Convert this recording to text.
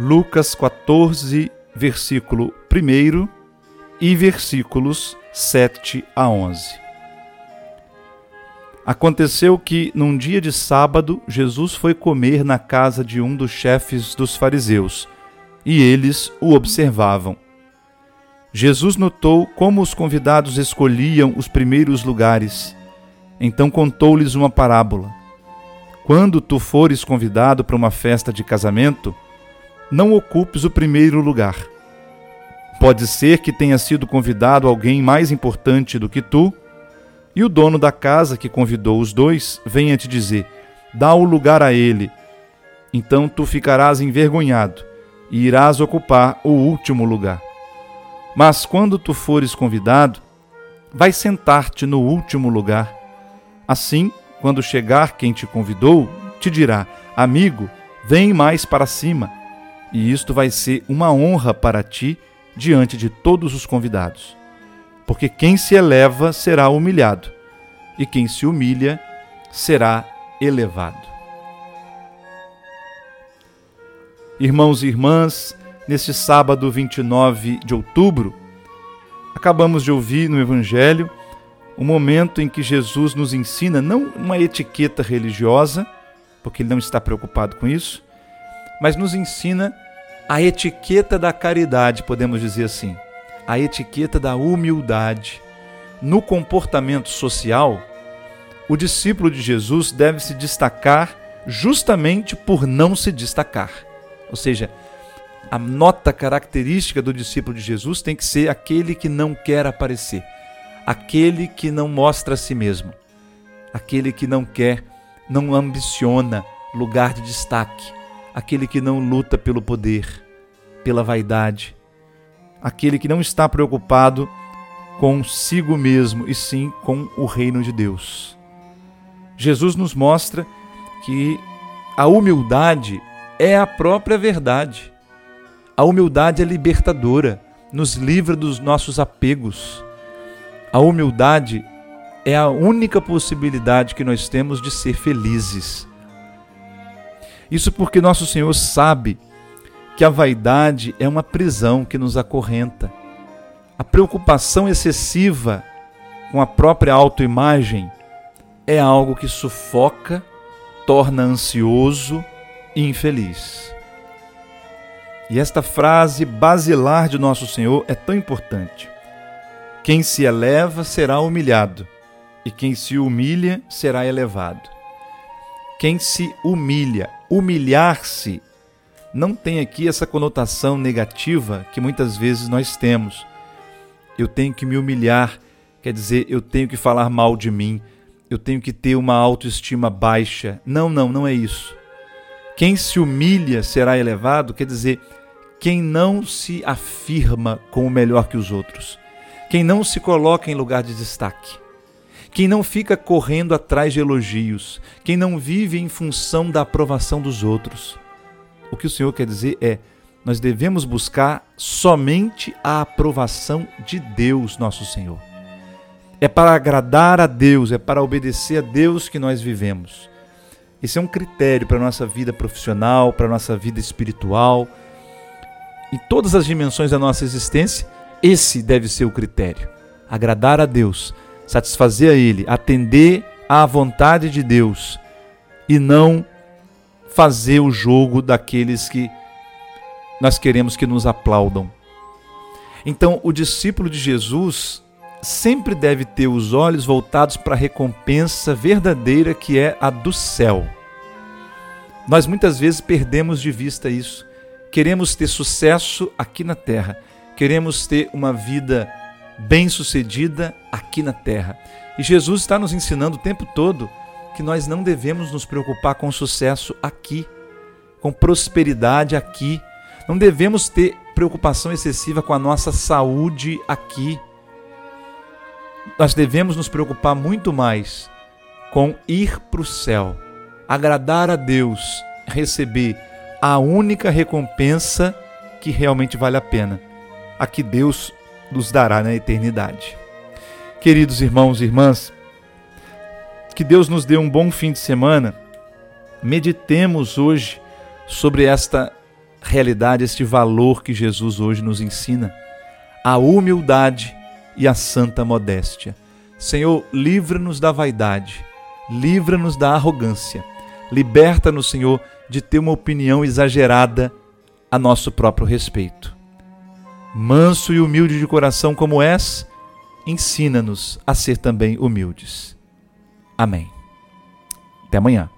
Lucas 14, versículo 1 e versículos 7 a 11. Aconteceu que, num dia de sábado, Jesus foi comer na casa de um dos chefes dos fariseus, e eles o observavam. Jesus notou como os convidados escolhiam os primeiros lugares. Então contou-lhes uma parábola. Quando tu fores convidado para uma festa de casamento, não ocupes o primeiro lugar. Pode ser que tenha sido convidado alguém mais importante do que tu e o dono da casa que convidou os dois venha te dizer: dá o lugar a ele. Então tu ficarás envergonhado e irás ocupar o último lugar. Mas quando tu fores convidado, vai sentar-te no último lugar. Assim, quando chegar quem te convidou, te dirá: Amigo, vem mais para cima. E isto vai ser uma honra para ti diante de todos os convidados porque quem se eleva será humilhado, e quem se humilha será elevado. Irmãos e irmãs, neste sábado 29 de outubro, acabamos de ouvir no Evangelho o momento em que Jesus nos ensina não uma etiqueta religiosa, porque ele não está preocupado com isso, mas nos ensina a etiqueta da caridade, podemos dizer assim a etiqueta da humildade. No comportamento social, o discípulo de Jesus deve se destacar justamente por não se destacar. Ou seja, a nota característica do discípulo de Jesus tem que ser aquele que não quer aparecer, aquele que não mostra a si mesmo, aquele que não quer, não ambiciona lugar de destaque, aquele que não luta pelo poder, pela vaidade, aquele que não está preocupado consigo mesmo e sim com o reino de Deus. Jesus nos mostra que a humildade é a própria verdade. A humildade é libertadora, nos livra dos nossos apegos. A humildade é a única possibilidade que nós temos de ser felizes. Isso porque nosso Senhor sabe que a vaidade é uma prisão que nos acorrenta. A preocupação excessiva com a própria autoimagem é algo que sufoca, torna ansioso e infeliz. E esta frase basilar de nosso Senhor é tão importante. Quem se eleva será humilhado, e quem se humilha será elevado. Quem se humilha, humilhar-se não tem aqui essa conotação negativa que muitas vezes nós temos. Eu tenho que me humilhar, quer dizer, eu tenho que falar mal de mim, eu tenho que ter uma autoestima baixa. Não, não, não é isso. Quem se humilha será elevado, quer dizer, quem não se afirma como melhor que os outros, quem não se coloca em lugar de destaque, quem não fica correndo atrás de elogios, quem não vive em função da aprovação dos outros. O que o Senhor quer dizer é: nós devemos buscar somente a aprovação de Deus, nosso Senhor. É para agradar a Deus, é para obedecer a Deus que nós vivemos. Esse é um critério para a nossa vida profissional, para a nossa vida espiritual. Em todas as dimensões da nossa existência, esse deve ser o critério. Agradar a Deus, satisfazer a Ele, atender à vontade de Deus e não fazer o jogo daqueles que nós queremos que nos aplaudam. Então, o discípulo de Jesus sempre deve ter os olhos voltados para a recompensa verdadeira que é a do céu. Nós muitas vezes perdemos de vista isso. Queremos ter sucesso aqui na terra, queremos ter uma vida bem-sucedida aqui na terra. E Jesus está nos ensinando o tempo todo que nós não devemos nos preocupar com sucesso aqui, com prosperidade aqui. Não devemos ter preocupação excessiva com a nossa saúde aqui. Nós devemos nos preocupar muito mais com ir para o céu, agradar a Deus, receber a única recompensa que realmente vale a pena, a que Deus nos dará na eternidade. Queridos irmãos e irmãs, que Deus nos dê um bom fim de semana. Meditemos hoje sobre esta realidade, este valor que Jesus hoje nos ensina, a humildade e a santa modéstia. Senhor, livra-nos da vaidade, livra-nos da arrogância, liberta-nos, Senhor, de ter uma opinião exagerada a nosso próprio respeito. Manso e humilde de coração como és, ensina-nos a ser também humildes. Amém. Até amanhã.